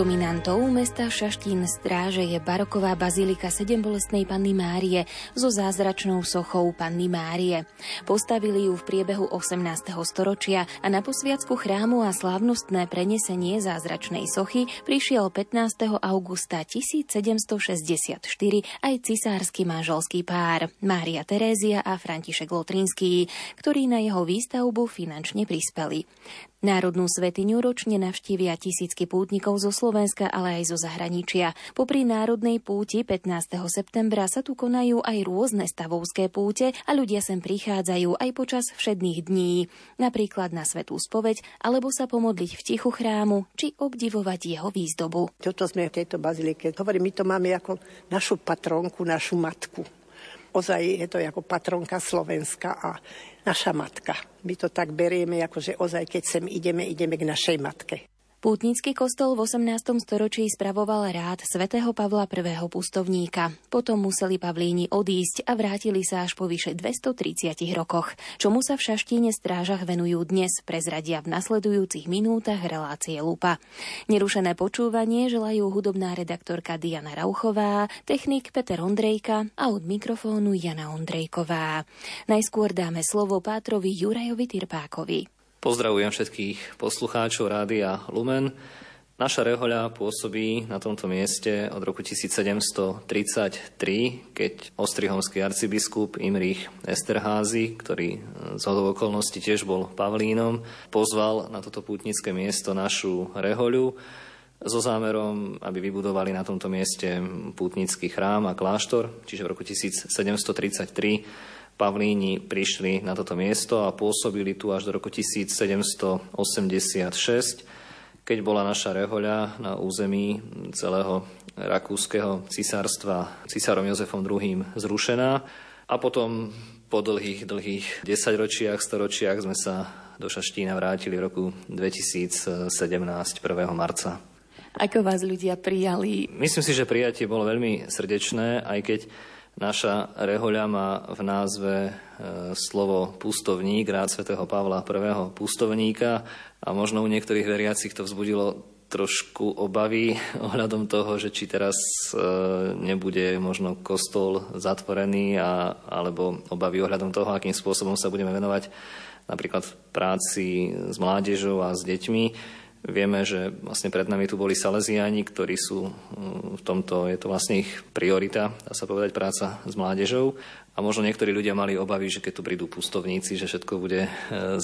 Dominantou mesta Šaštín stráže je baroková bazilika sedembolestnej Panny Márie so zázračnou sochou Panny Márie. Postavili ju v priebehu 18. storočia a na posviacku chrámu a slávnostné prenesenie zázračnej sochy prišiel 15. augusta 1764 aj cisársky manželský pár Mária Terézia a František Lotrinský, ktorí na jeho výstavbu finančne prispeli. Národnú svetiňu ročne navštívia tisícky pútnikov zo Slovenska, ale aj zo zahraničia. Popri národnej púti 15. septembra sa tu konajú aj rôzne stavovské púte a ľudia sem prichádzajú aj počas všedných dní, napríklad na svetú spoveď, alebo sa pomodliť v tichu chrámu, či obdivovať jeho výzdobu. Toto sme v tejto bazilike. Hovorím, my to máme ako našu patronku, našu matku. Ozaj je to ako patronka Slovenska a naša matka. My to tak berieme, ako že ozaj, keď sem ideme, ideme k našej matke. Pútnický kostol v 18. storočí spravoval rád svätého Pavla I. pustovníka. Potom museli Pavlíni odísť a vrátili sa až po vyše 230 rokoch. Čomu sa v Šaštíne strážach venujú dnes, prezradia v nasledujúcich minútach relácie Lupa. Nerušené počúvanie želajú hudobná redaktorka Diana Rauchová, technik Peter Ondrejka a od mikrofónu Jana Ondrejková. Najskôr dáme slovo Pátrovi Jurajovi Tirpákovi. Pozdravujem všetkých poslucháčov Rádia Lumen. Naša rehoľa pôsobí na tomto mieste od roku 1733, keď ostrihomský arcibiskup Imrich Esterházy, ktorý z hodov okolností tiež bol Pavlínom, pozval na toto pútnické miesto našu rehoľu so zámerom, aby vybudovali na tomto mieste pútnický chrám a kláštor, čiže v roku 1733 Pavlíni prišli na toto miesto a pôsobili tu až do roku 1786, keď bola naša rehoľa na území celého rakúskeho cisárstva cisárom Jozefom II zrušená. A potom po dlhých, dlhých desaťročiach, storočiach sme sa do Šaštína vrátili v roku 2017, 1. marca. Ako vás ľudia prijali? Myslím si, že prijatie bolo veľmi srdečné, aj keď Naša rehoľa má v názve e, slovo pustovník, rád svätého Pavla I. pustovníka a možno u niektorých veriacich to vzbudilo trošku obavy ohľadom toho, že či teraz e, nebude možno kostol zatvorený a, alebo obavy ohľadom toho, akým spôsobom sa budeme venovať napríklad práci s mládežou a s deťmi. Vieme, že vlastne pred nami tu boli Salesiáni, ktorí sú mm, v tomto, je to vlastne ich priorita, dá sa povedať, práca s mládežou. A možno niektorí ľudia mali obavy, že keď tu prídu pustovníci, že všetko bude e,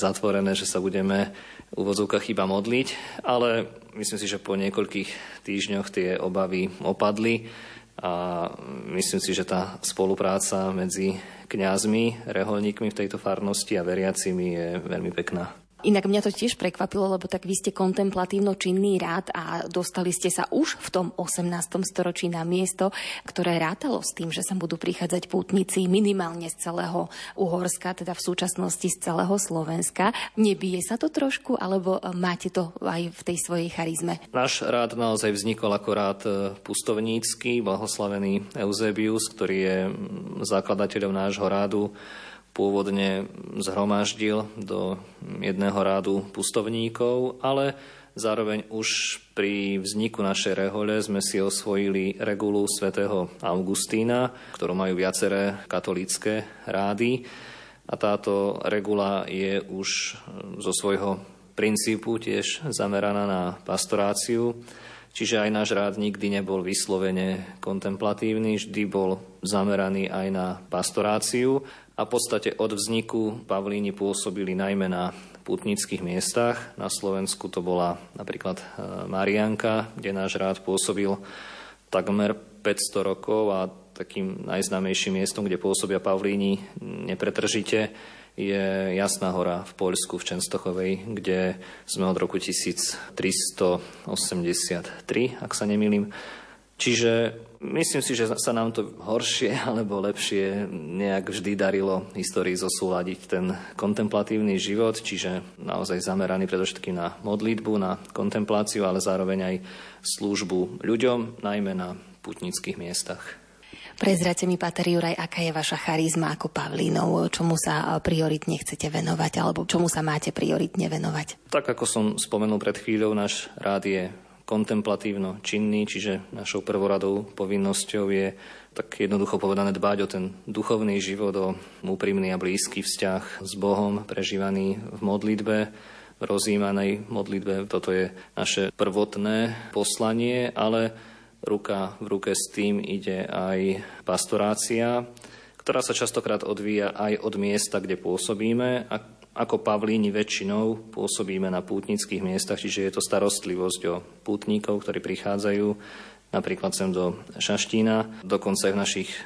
zatvorené, že sa budeme v úvodzovkách iba modliť. Ale myslím si, že po niekoľkých týždňoch tie obavy opadli a myslím si, že tá spolupráca medzi kňazmi, reholníkmi v tejto farnosti a veriacimi je veľmi pekná. Inak mňa to tiež prekvapilo, lebo tak vy ste kontemplatívno činný rád a dostali ste sa už v tom 18. storočí na miesto, ktoré rátalo s tým, že sa budú prichádzať pútnici minimálne z celého Uhorska, teda v súčasnosti z celého Slovenska. Nebije sa to trošku, alebo máte to aj v tej svojej charizme? Náš rád naozaj vznikol ako rád e, pustovnícky, blahoslavený Eusebius, ktorý je zakladateľom nášho rádu pôvodne zhromaždil do jedného rádu pustovníkov, ale zároveň už pri vzniku našej rehole sme si osvojili regulu svätého Augustína, ktorú majú viaceré katolícke rády. A táto regula je už zo svojho princípu tiež zameraná na pastoráciu. Čiže aj náš rád nikdy nebol vyslovene kontemplatívny, vždy bol zameraný aj na pastoráciu a v podstate od vzniku Pavlíni pôsobili najmä na putnických miestach. Na Slovensku to bola napríklad e, Marianka, kde náš rád pôsobil takmer 500 rokov a takým najznámejším miestom, kde pôsobia Pavlíni nepretržite, je Jasná hora v Poľsku, v Čenstochovej, kde sme od roku 1383, ak sa nemýlim. Čiže Myslím si, že sa nám to horšie alebo lepšie nejak vždy darilo histórii zosúľadiť ten kontemplatívny život, čiže naozaj zameraný predovšetkým na modlitbu, na kontempláciu, ale zároveň aj službu ľuďom, najmä na putnických miestach. Prezrate mi, Pater Juraj, aká je vaša charizma ako Pavlínov, čomu sa prioritne chcete venovať, alebo čomu sa máte prioritne venovať? Tak ako som spomenul pred chvíľou, náš rád je kontemplatívno činný, čiže našou prvoradou povinnosťou je tak jednoducho povedané dbať o ten duchovný život, o úprimný a blízky vzťah s Bohom, prežívaný v modlitbe, v rozjímanej modlitbe. Toto je naše prvotné poslanie, ale ruka v ruke s tým ide aj pastorácia, ktorá sa častokrát odvíja aj od miesta, kde pôsobíme a ako Pavlíni väčšinou pôsobíme na pútnických miestach, čiže je to starostlivosť o pútnikov, ktorí prichádzajú napríklad sem do Šaštína. Dokonca aj v našich e,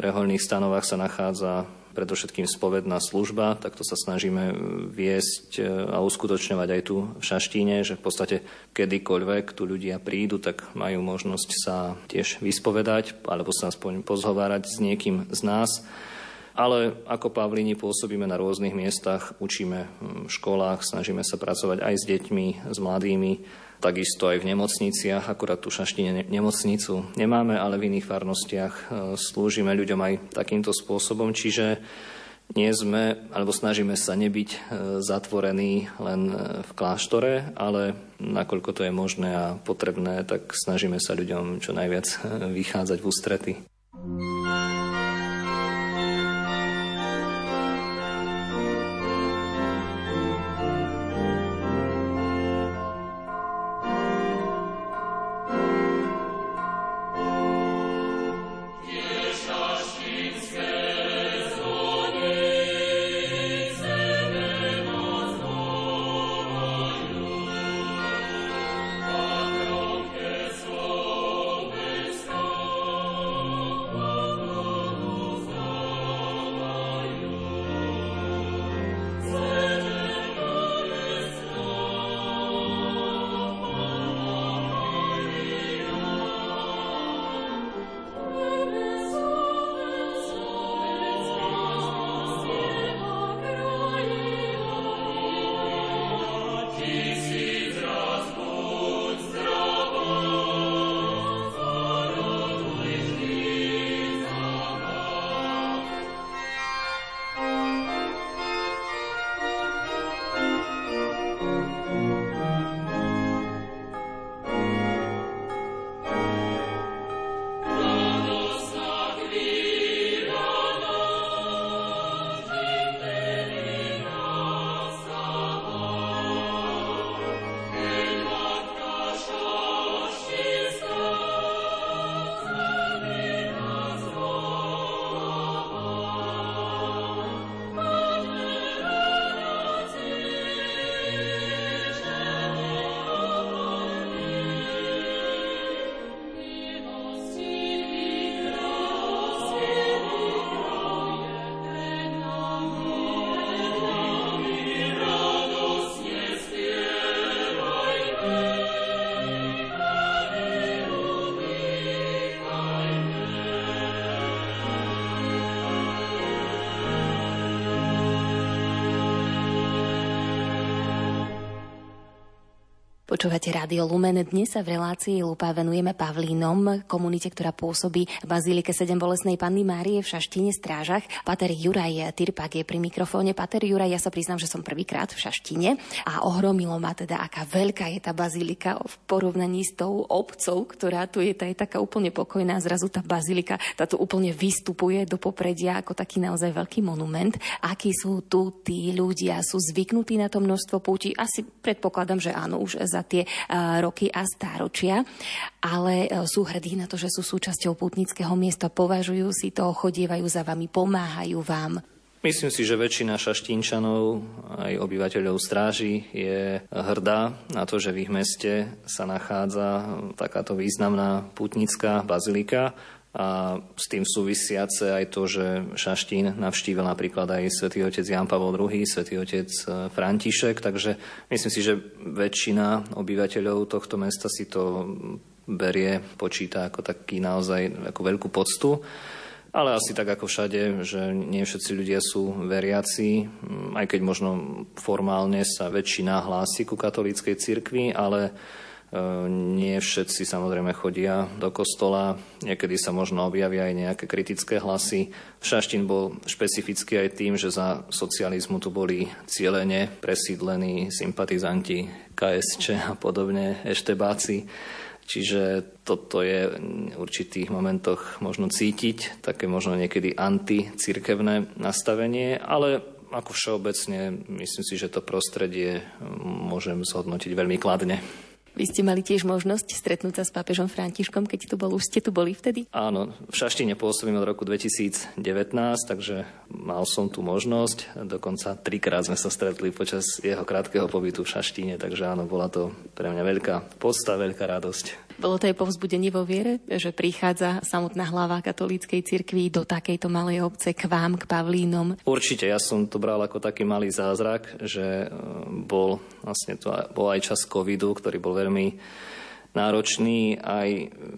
reholných stanovách sa nachádza predovšetkým spovedná služba, tak to sa snažíme viesť e, a uskutočňovať aj tu v Šaštíne, že v podstate kedykoľvek tu ľudia prídu, tak majú možnosť sa tiež vyspovedať alebo sa aspoň pozhovárať s niekým z nás. Ale ako Pavlíni pôsobíme na rôznych miestach, učíme v školách, snažíme sa pracovať aj s deťmi, s mladými, takisto aj v nemocniciach, akurát tu šaštine nemocnicu nemáme, ale v iných farnostiach e, slúžime ľuďom aj takýmto spôsobom, čiže nie sme, alebo snažíme sa nebyť e, zatvorení len v kláštore, ale nakoľko to je možné a potrebné, tak snažíme sa ľuďom čo najviac vychádzať v ústrety. Počúvate Rádio Lumen. Dnes sa v relácii Lupa venujeme Pavlínom, komunite, ktorá pôsobí v Bazílike 7 bolesnej Panny Márie v Šaštine Strážach. Pater Juraj Tyrpak je pri mikrofóne. Pater Juraj, ja sa priznám, že som prvýkrát v Šaštine a ohromilo ma teda, aká veľká je tá bazílika v porovnaní s tou obcov, ktorá tu je, tá je taká úplne pokojná. Zrazu tá bazílika, tá tu úplne vystupuje do popredia ako taký naozaj veľký monument. Akí sú tu tí ľudia? Sú zvyknutí na to množstvo púti? Asi predpokladám, že áno, už za tie eh, roky a stáročia, ale eh, sú hrdí na to, že sú súčasťou putnického miesta, považujú si to, chodievajú za vami, pomáhajú vám. Myslím si, že väčšina šaštínčanov, aj obyvateľov stráži, je hrdá na to, že v ich meste sa nachádza takáto významná putnická bazilika a s tým súvisiace aj to, že Šaštín navštívil napríklad aj svätý otec Jan Pavel II, svätý otec e, František, takže myslím si, že väčšina obyvateľov tohto mesta si to berie, počíta ako taký naozaj ako veľkú poctu. Ale asi tak ako všade, že nie všetci ľudia sú veriaci, aj keď možno formálne sa väčšina hlási ku katolíckej cirkvi, ale nie všetci samozrejme chodia do kostola, niekedy sa možno objavia aj nejaké kritické hlasy. Šaštín bol špecifický aj tým, že za socializmu tu boli cieľene presídlení sympatizanti KSČ a podobne, eštebáci. Čiže toto je v určitých momentoch možno cítiť, také možno niekedy anticirkevné nastavenie, ale ako všeobecne myslím si, že to prostredie môžem zhodnotiť veľmi kladne. Vy ste mali tiež možnosť stretnúť sa s pápežom Františkom, keď tu bol, už ste tu boli vtedy? Áno, v Šaštine pôsobím od roku 2019, takže mal som tu možnosť. Dokonca trikrát sme sa stretli počas jeho krátkeho pobytu v Šaštine, takže áno, bola to pre mňa veľká podsta, veľká radosť. Bolo to aj povzbudenie vo viere, že prichádza samotná hlava katolíckej cirkvi do takejto malej obce k vám, k Pavlínom? Určite, ja som to bral ako taký malý zázrak, že e, bol vlastne to bol aj čas covidu, ktorý bol veľmi náročný. Aj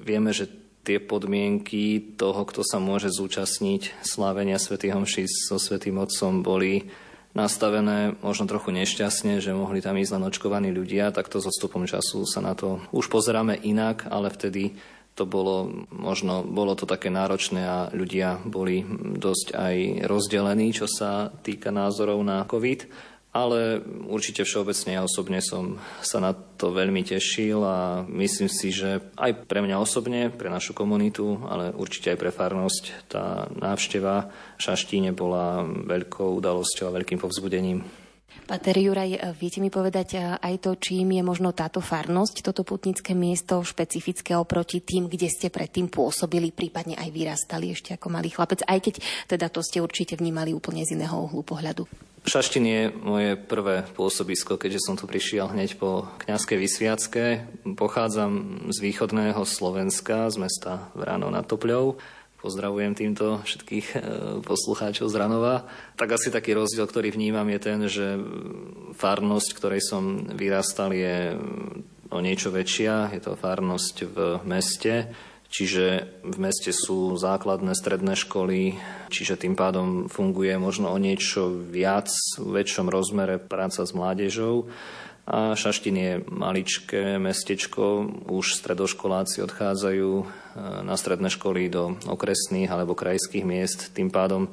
vieme, že tie podmienky toho, kto sa môže zúčastniť slávenia svätých homší so svätým Otcom, boli nastavené možno trochu nešťastne, že mohli tam ísť len očkovaní ľudia, tak to so stupom času sa na to už pozeráme inak, ale vtedy to bolo možno, bolo to také náročné a ľudia boli dosť aj rozdelení, čo sa týka názorov na COVID ale určite všeobecne ja osobne som sa na to veľmi tešil a myslím si, že aj pre mňa osobne, pre našu komunitu, ale určite aj pre farnosť tá návšteva Šaštíne bola veľkou udalosťou a veľkým povzbudením. Pater Juraj, viete mi povedať aj to, čím je možno táto farnosť, toto putnické miesto špecifické oproti tým, kde ste predtým pôsobili, prípadne aj vyrastali ešte ako malý chlapec, aj keď teda to ste určite vnímali úplne z iného uhlu pohľadu. Šaštin je moje prvé pôsobisko, keďže som tu prišiel hneď po kňazskej vysviacke. Pochádzam z východného Slovenska, z mesta Vránov nad Topľou Pozdravujem týmto všetkých e, poslucháčov z Ranova. Tak asi taký rozdiel, ktorý vnímam, je ten, že farnosť, ktorej som vyrastal, je o niečo väčšia. Je to farnosť v meste, čiže v meste sú základné stredné školy, čiže tým pádom funguje možno o niečo viac, v väčšom rozmere práca s mládežou. A Šaštín je maličké mestečko, už stredoškoláci odchádzajú e, na stredné školy do okresných alebo krajských miest. Tým pádom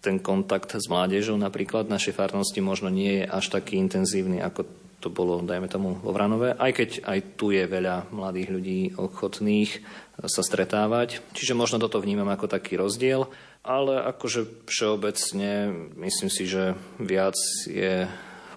ten kontakt s mládežou napríklad v našej farnosti možno nie je až taký intenzívny, ako to bolo, dajme tomu, vo Vranove, aj keď aj tu je veľa mladých ľudí ochotných sa stretávať. Čiže možno toto vnímam ako taký rozdiel, ale akože všeobecne myslím si, že viac je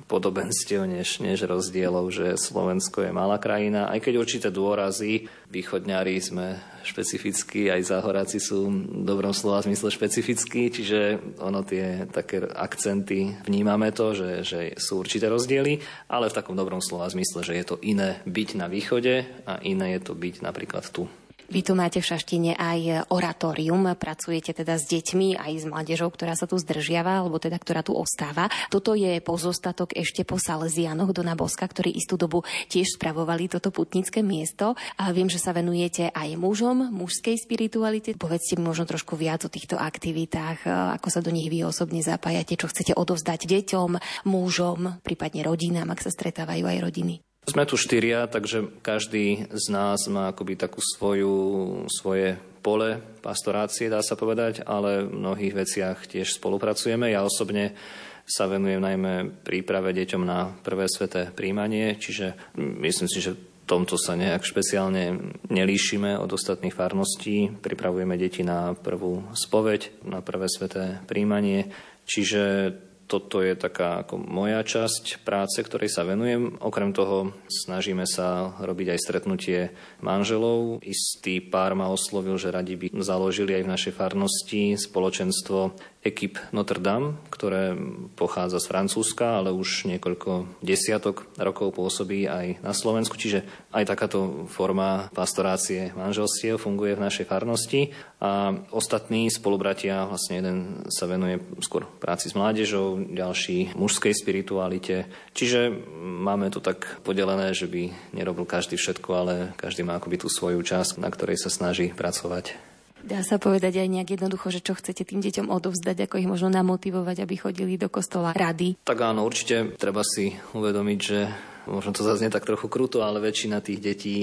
podobenstiev než, než rozdielov, že Slovensko je malá krajina, aj keď určité dôrazy, východňári sme špecifickí, aj záhoráci sú v dobrom slova zmysle špecifickí, čiže ono tie také akcenty, vnímame to, že, že sú určité rozdiely, ale v takom dobrom slova zmysle, že je to iné byť na východe a iné je to byť napríklad tu. Vy tu máte v Šaštine aj oratórium, pracujete teda s deťmi, aj s mládežou, ktorá sa tu zdržiava, alebo teda ktorá tu ostáva. Toto je pozostatok ešte po Salesianoch do Naboska, ktorí istú dobu tiež spravovali toto putnické miesto. A viem, že sa venujete aj mužom, mužskej spiritualite. Povedzte mi možno trošku viac o týchto aktivitách, ako sa do nich vy osobne zapájate, čo chcete odovzdať deťom, mužom, prípadne rodinám, ak sa stretávajú aj rodiny. Sme tu štyria, takže každý z nás má akoby takú svoju, svoje pole pastorácie, dá sa povedať, ale v mnohých veciach tiež spolupracujeme. Ja osobne sa venujem najmä príprave deťom na prvé sveté príjmanie, čiže myslím si, že tomto sa nejak špeciálne nelíšime od ostatných farností. Pripravujeme deti na prvú spoveď, na prvé sveté príjmanie, čiže toto je taká ako moja časť práce, ktorej sa venujem. Okrem toho snažíme sa robiť aj stretnutie manželov. Istý pár ma oslovil, že radi by založili aj v našej farnosti spoločenstvo ekip Notre Dame, ktoré pochádza z Francúzska, ale už niekoľko desiatok rokov pôsobí aj na Slovensku, čiže aj takáto forma pastorácie manželstiev funguje v našej farnosti. A ostatní spolubratia, vlastne jeden sa venuje skôr práci s mládežou, ďalší mužskej spiritualite, čiže máme to tak podelené, že by nerobil každý všetko, ale každý má akoby tú svoju časť, na ktorej sa snaží pracovať. Dá sa povedať aj nejak jednoducho, že čo chcete tým deťom odovzdať, ako ich možno namotivovať, aby chodili do kostola rady? Tak áno, určite treba si uvedomiť, že možno to zaznie tak trochu kruto, ale väčšina tých detí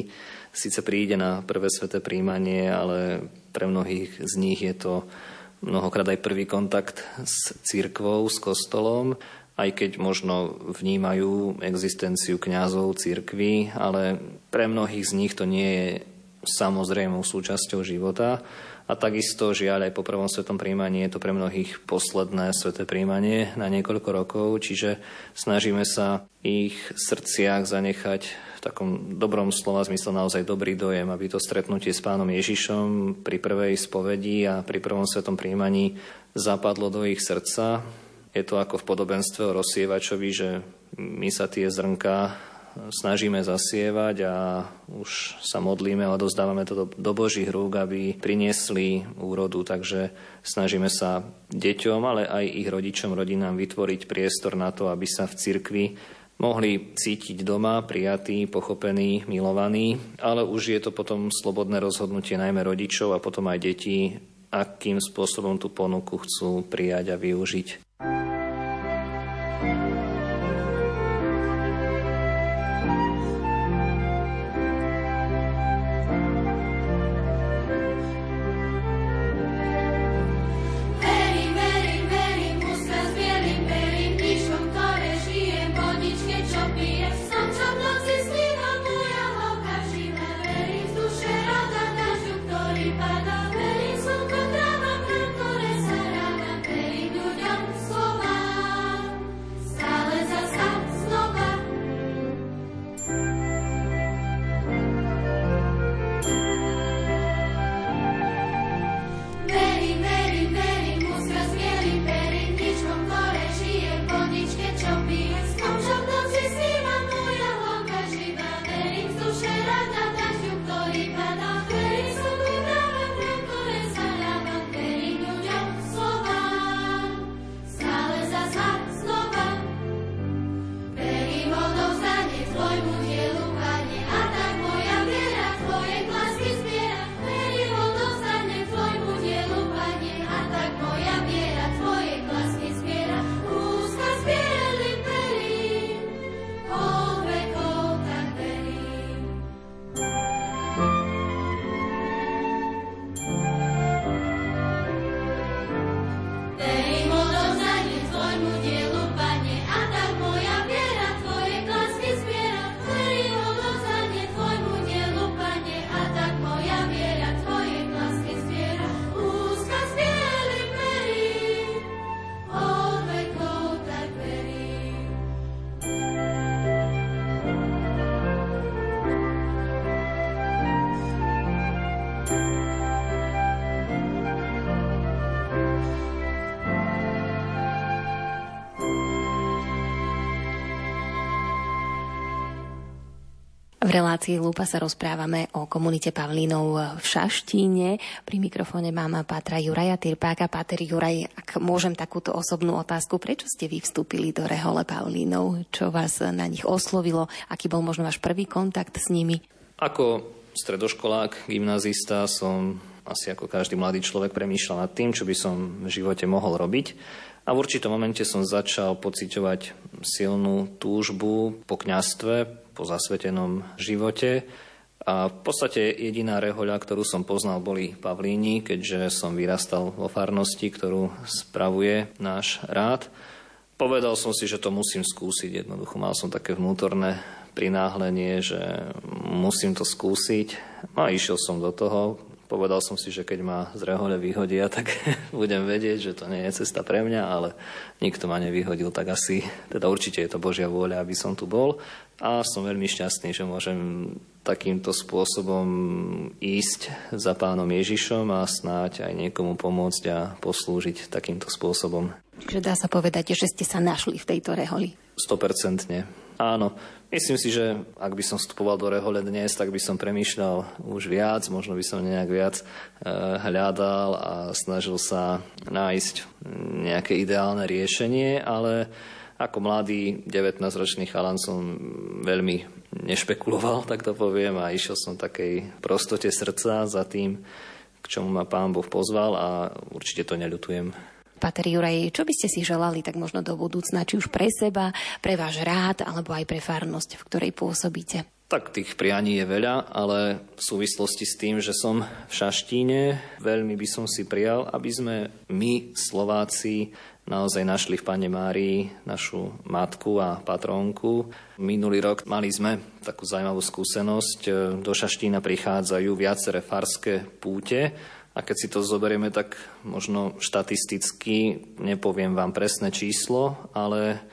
síce príde na prvé sveté príjmanie, ale pre mnohých z nich je to mnohokrát aj prvý kontakt s církvou, s kostolom, aj keď možno vnímajú existenciu kňazov, církvy, ale pre mnohých z nich to nie je samozrejmou súčasťou života. A takisto, žiaľ, aj po prvom svetom príjmaní je to pre mnohých posledné sveté príjmanie na niekoľko rokov, čiže snažíme sa ich srdciach zanechať v takom dobrom slova zmysle naozaj dobrý dojem, aby to stretnutie s pánom Ježišom pri prvej spovedi a pri prvom svetom príjmaní zapadlo do ich srdca. Je to ako v podobenstve o rozsievačovi, že my sa tie zrnka snažíme zasievať a už sa modlíme a dozdávame to do, do Božích rúk, aby priniesli úrodu. Takže snažíme sa deťom, ale aj ich rodičom, rodinám vytvoriť priestor na to, aby sa v cirkvi mohli cítiť doma, prijatí, pochopení, milovaní, ale už je to potom slobodné rozhodnutie najmä rodičov a potom aj detí, akým spôsobom tú ponuku chcú prijať a využiť. Relácii Lupa sa rozprávame o komunite Pavlínov v Šaštíne. Pri mikrofóne mám Pátra Juraja Tyrpáka. Páter Juraj, ak môžem takúto osobnú otázku, prečo ste vy vstúpili do Rehole Pavlínov? Čo vás na nich oslovilo? Aký bol možno váš prvý kontakt s nimi? Ako stredoškolák, gymnazista som asi ako každý mladý človek premýšľal nad tým, čo by som v živote mohol robiť. A v určitom momente som začal pociťovať silnú túžbu po kňastve, po zasvetenom živote. A v podstate jediná rehoľa, ktorú som poznal, boli Pavlíni, keďže som vyrastal vo farnosti, ktorú spravuje náš rád. Povedal som si, že to musím skúsiť. Jednoducho mal som také vnútorné prináhlenie, že musím to skúsiť. A išiel som do toho. Povedal som si, že keď ma z rehole vyhodia, tak budem vedieť, že to nie je cesta pre mňa, ale nikto ma nevyhodil, tak asi, teda určite je to Božia vôľa, aby som tu bol. A som veľmi šťastný, že môžem takýmto spôsobom ísť za pánom Ježišom a snáď aj niekomu pomôcť a poslúžiť takýmto spôsobom. Čiže dá sa povedať, že ste sa našli v tejto reholi. 100%. Áno, myslím si, že ak by som vstupoval do rehole dnes, tak by som premýšľal už viac, možno by som nejak viac e, hľadal a snažil sa nájsť nejaké ideálne riešenie, ale ako mladý 19-ročný chalan som veľmi nešpekuloval, tak to poviem, a išiel som takej prostote srdca za tým, k čomu ma pán Boh pozval a určite to neľutujem. Pater Juraj, čo by ste si želali tak možno do budúcna, či už pre seba, pre váš rád, alebo aj pre farnosť, v ktorej pôsobíte? Tak tých prianí je veľa, ale v súvislosti s tým, že som v Šaštíne, veľmi by som si prijal, aby sme my, Slováci, naozaj našli v Pane Márii našu matku a patrónku. Minulý rok mali sme takú zaujímavú skúsenosť. Do Šaštína prichádzajú viaceré farské púte, a keď si to zoberieme, tak možno štatisticky, nepoviem vám presné číslo, ale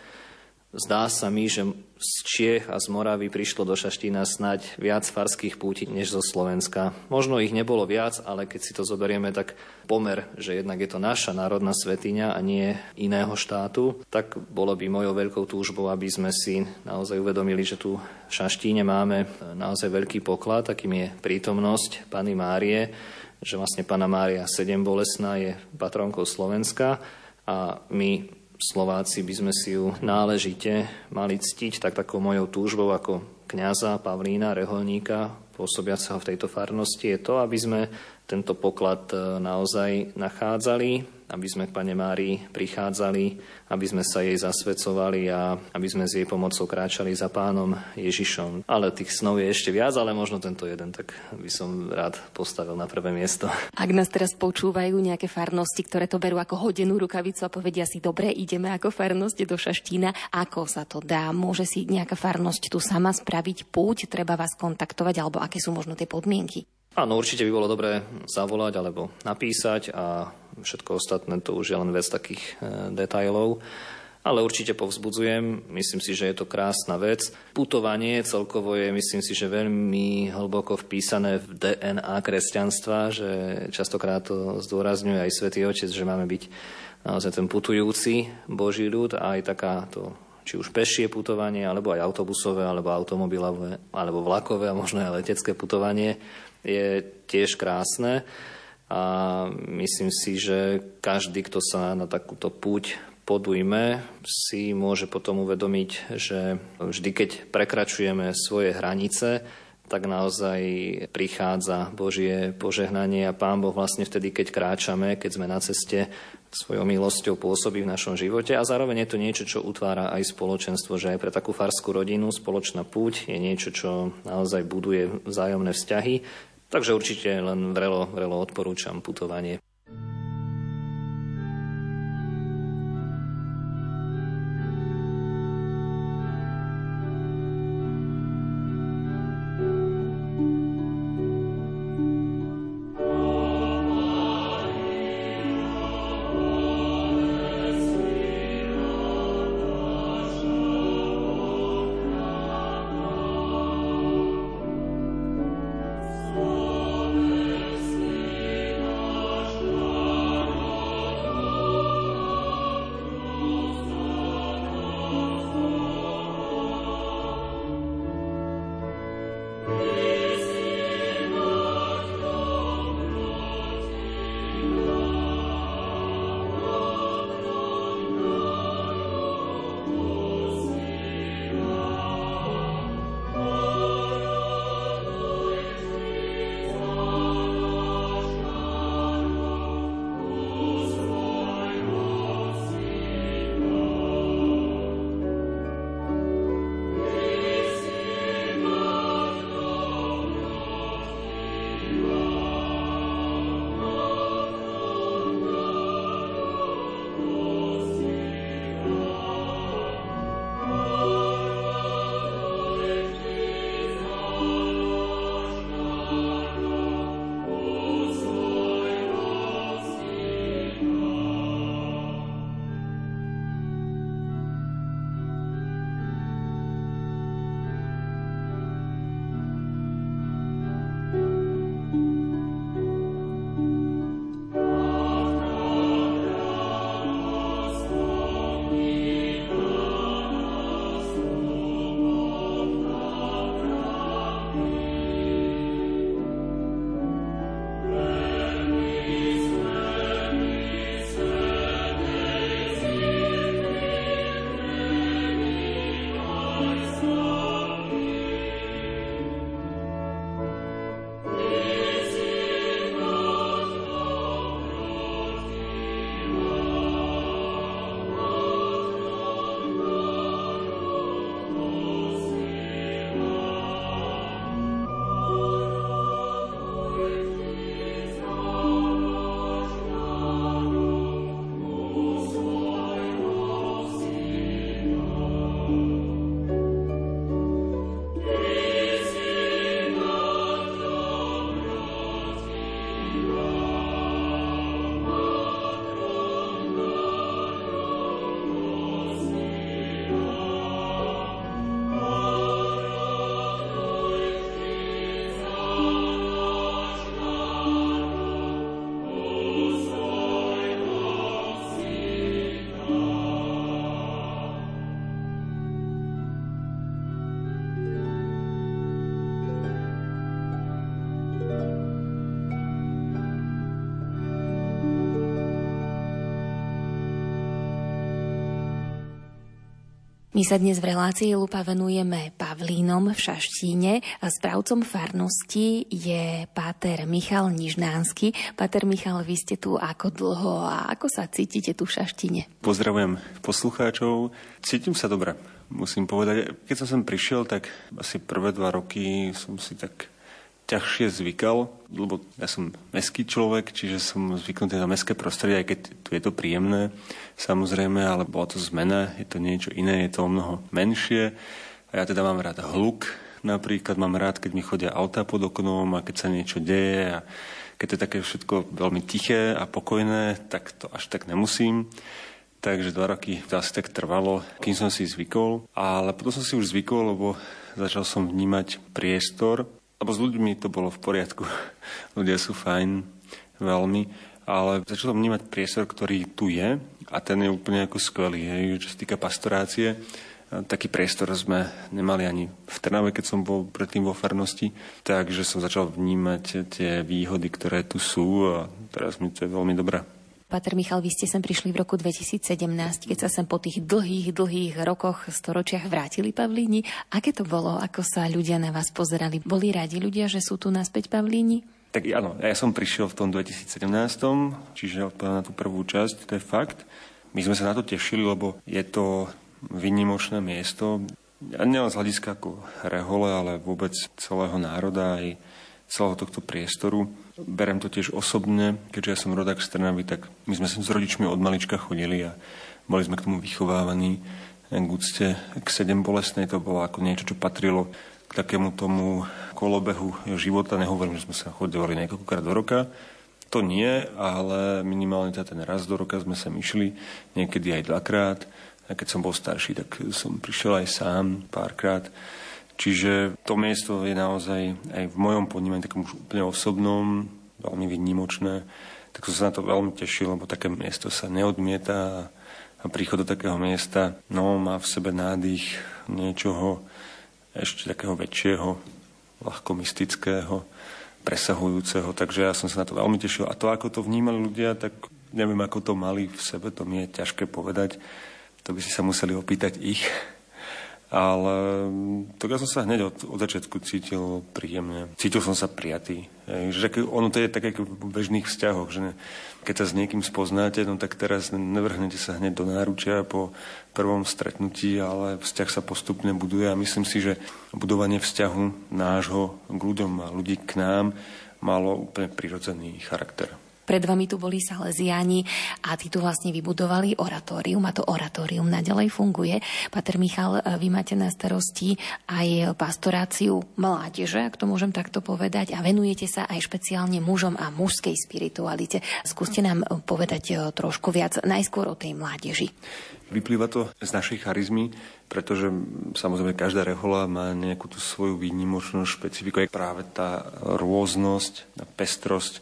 zdá sa mi, že z Čiech a z Moravy prišlo do Šaštína snať viac farských púti než zo Slovenska. Možno ich nebolo viac, ale keď si to zoberieme, tak pomer, že jednak je to naša národná svetiňa a nie iného štátu, tak bolo by mojou veľkou túžbou, aby sme si naozaj uvedomili, že tu v Šaštíne máme naozaj veľký poklad, akým je prítomnosť Pany Márie, že vlastne Pana Mária sedem bolesná je patronkou Slovenska a my Slováci by sme si ju náležite mali ctiť tak takou mojou túžbou ako kňaza Pavlína, reholníka, pôsobiaceho v tejto farnosti, je to, aby sme tento poklad e, naozaj nachádzali aby sme k Pane Márii prichádzali, aby sme sa jej zasvedcovali a aby sme s jej pomocou kráčali za pánom Ježišom. Ale tých snov je ešte viac, ale možno tento jeden, tak by som rád postavil na prvé miesto. Ak nás teraz počúvajú nejaké farnosti, ktoré to berú ako hodenú rukavicu a povedia si, dobre, ideme ako farnosť do Šaštína, ako sa to dá? Môže si nejaká farnosť tu sama spraviť púť, treba vás kontaktovať, alebo aké sú možno tie podmienky? Áno, určite by bolo dobré zavolať alebo napísať a všetko ostatné to už je len vec takých e, detajlov. Ale určite povzbudzujem, myslím si, že je to krásna vec. Putovanie celkovo je, myslím si, že veľmi hlboko vpísané v DNA kresťanstva, že častokrát to zdôrazňuje aj Svetý Otec, že máme byť naozaj ten putujúci Boží ľud a aj takáto či už pešie putovanie, alebo aj autobusové, alebo automobilové, alebo vlakové a možno aj letecké putovanie je tiež krásne a myslím si, že každý, kto sa na takúto púť podujme, si môže potom uvedomiť, že vždy, keď prekračujeme svoje hranice, tak naozaj prichádza Božie požehnanie a Pán Boh vlastne vtedy, keď kráčame, keď sme na ceste, svojou milosťou pôsobí v našom živote a zároveň je to niečo, čo utvára aj spoločenstvo, že aj pre takú farskú rodinu spoločná púť je niečo, čo naozaj buduje vzájomné vzťahy Takže určite len vrelo, vrelo odporúčam putovanie. My sa dnes v relácii Lupa venujeme Pavlínom v Šaštíne správcom farnosti je páter Michal Nižnánsky. Páter Michal, vy ste tu ako dlho a ako sa cítite tu v Šaštine? Pozdravujem poslucháčov. Cítim sa dobre, musím povedať. Keď som sem prišiel, tak asi prvé dva roky som si tak ťažšie zvykal, lebo ja som meský človek, čiže som zvyknutý na mestské prostredie, aj keď tu je to príjemné, samozrejme, ale bola to zmena, je to niečo iné, je to o mnoho menšie. A ja teda mám rád hluk, napríklad mám rád, keď mi chodia autá pod oknom a keď sa niečo deje a keď to je také všetko veľmi tiché a pokojné, tak to až tak nemusím. Takže dva roky to asi tak trvalo, kým som si zvykol. Ale potom som si už zvykol, lebo začal som vnímať priestor lebo s ľuďmi to bolo v poriadku. Ľudia sú fajn, veľmi. Ale začal som vnímať priestor, ktorý tu je a ten je úplne ako skvelý. Hej. Čo sa týka pastorácie, taký priestor sme nemali ani v Trnave, keď som bol predtým vo farnosti, takže som začal vnímať tie výhody, ktoré tu sú a teraz mi to je veľmi dobré. Pater Michal, vy ste sem prišli v roku 2017, keď sa sem po tých dlhých, dlhých rokoch, storočiach vrátili Pavlíni. Aké to bolo? Ako sa ľudia na vás pozerali? Boli radi ľudia, že sú tu naspäť Pavlíni? Tak áno, ja som prišiel v tom 2017, čiže odpovedám na tú prvú časť, to je fakt. My sme sa na to tešili, lebo je to vynimočné miesto, a nielen z hľadiska ako rehole, ale vôbec celého národa aj celého tohto priestoru. Berem to tiež osobne, keďže ja som rodák z Trnavy, tak my sme sem s rodičmi od malička chodili a boli sme k tomu vychovávaní. K úcte k sedem bolestnej to bolo ako niečo, čo patrilo k takému tomu kolobehu života. Nehovorím, že sme sa chodili niekoľkokrát do roka, to nie, ale minimálne teda ten raz do roka sme sa išli, niekedy aj dvakrát. A keď som bol starší, tak som prišiel aj sám párkrát. Čiže to miesto je naozaj aj v mojom ponímaní takom už úplne osobnom, veľmi výnimočné. Tak som sa na to veľmi tešil, lebo také miesto sa neodmieta a príchod do takého miesta no, má v sebe nádych niečoho ešte takého väčšieho, ľahko mystického, presahujúceho. Takže ja som sa na to veľmi tešil. A to, ako to vnímali ľudia, tak neviem, ako to mali v sebe, to mi je ťažké povedať. To by si sa museli opýtať ich. Ale mm, tak ja som sa hneď od, od začiatku cítil príjemne. Cítil som sa prijatý. Že ono to je také v bežných vzťahoch, že keď sa s niekým spoznáte, no tak teraz nevrhnete sa hneď do náručia po prvom stretnutí, ale vzťah sa postupne buduje a myslím si, že budovanie vzťahu nášho k ľuďom a ľudí k nám malo úplne prirodzený charakter. Pred vami tu boli Salesiani a tí tu vlastne vybudovali oratórium a to oratórium naďalej funguje. Pater Michal, vy máte na starosti aj pastoráciu mládeže, ak to môžem takto povedať, a venujete sa aj špeciálne mužom a mužskej spiritualite. Skúste nám povedať e, trošku viac najskôr o tej mládeži. Vyplýva to z našej charizmy, pretože samozrejme každá rehola má nejakú tú svoju výnimočnosť, špecifiku, aj práve tá rôznosť, tá pestrosť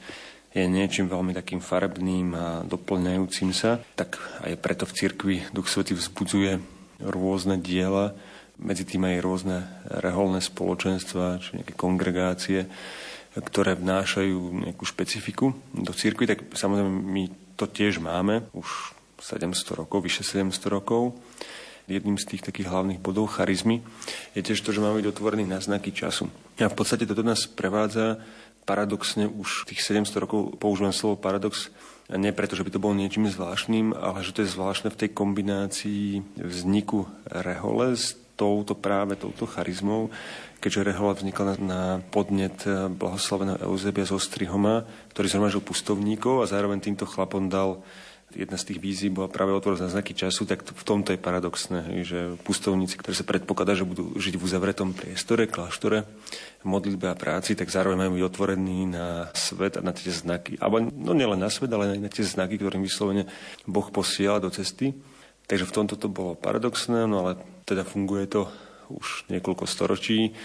je niečím veľmi takým farebným a doplňajúcim sa, tak aj preto v cirkvi Duch Svety vzbudzuje rôzne diela, medzi tým aj rôzne reholné spoločenstva, či nejaké kongregácie, ktoré vnášajú nejakú špecifiku do cirkvi, tak samozrejme my to tiež máme už 700 rokov, vyše 700 rokov. Jedným z tých takých hlavných bodov charizmy je tiež to, že máme byť otvorený na znaky času. A v podstate toto nás prevádza paradoxne už tých 700 rokov používam slovo paradox, nie preto, že by to bolo niečím zvláštnym, ale že to je zvláštne v tej kombinácii vzniku rehole s touto práve touto charizmou, keďže rehola vznikla na, podnet blahoslaveného Eusebia z Ostrihoma, ktorý zhromažil pustovníkov a zároveň týmto chlapom dal jedna z tých vízií bola práve otvorená na znaky času, tak v tomto je paradoxné, že pustovníci, ktorí sa predpokladá, že budú žiť v uzavretom priestore, kláštore, modlitbe a práci, tak zároveň majú byť otvorení na svet a na tie znaky. Alebo no nielen na svet, ale aj na tie znaky, ktorým vyslovene Boh posiela do cesty. Takže v tomto to bolo paradoxné, no ale teda funguje to už niekoľko storočí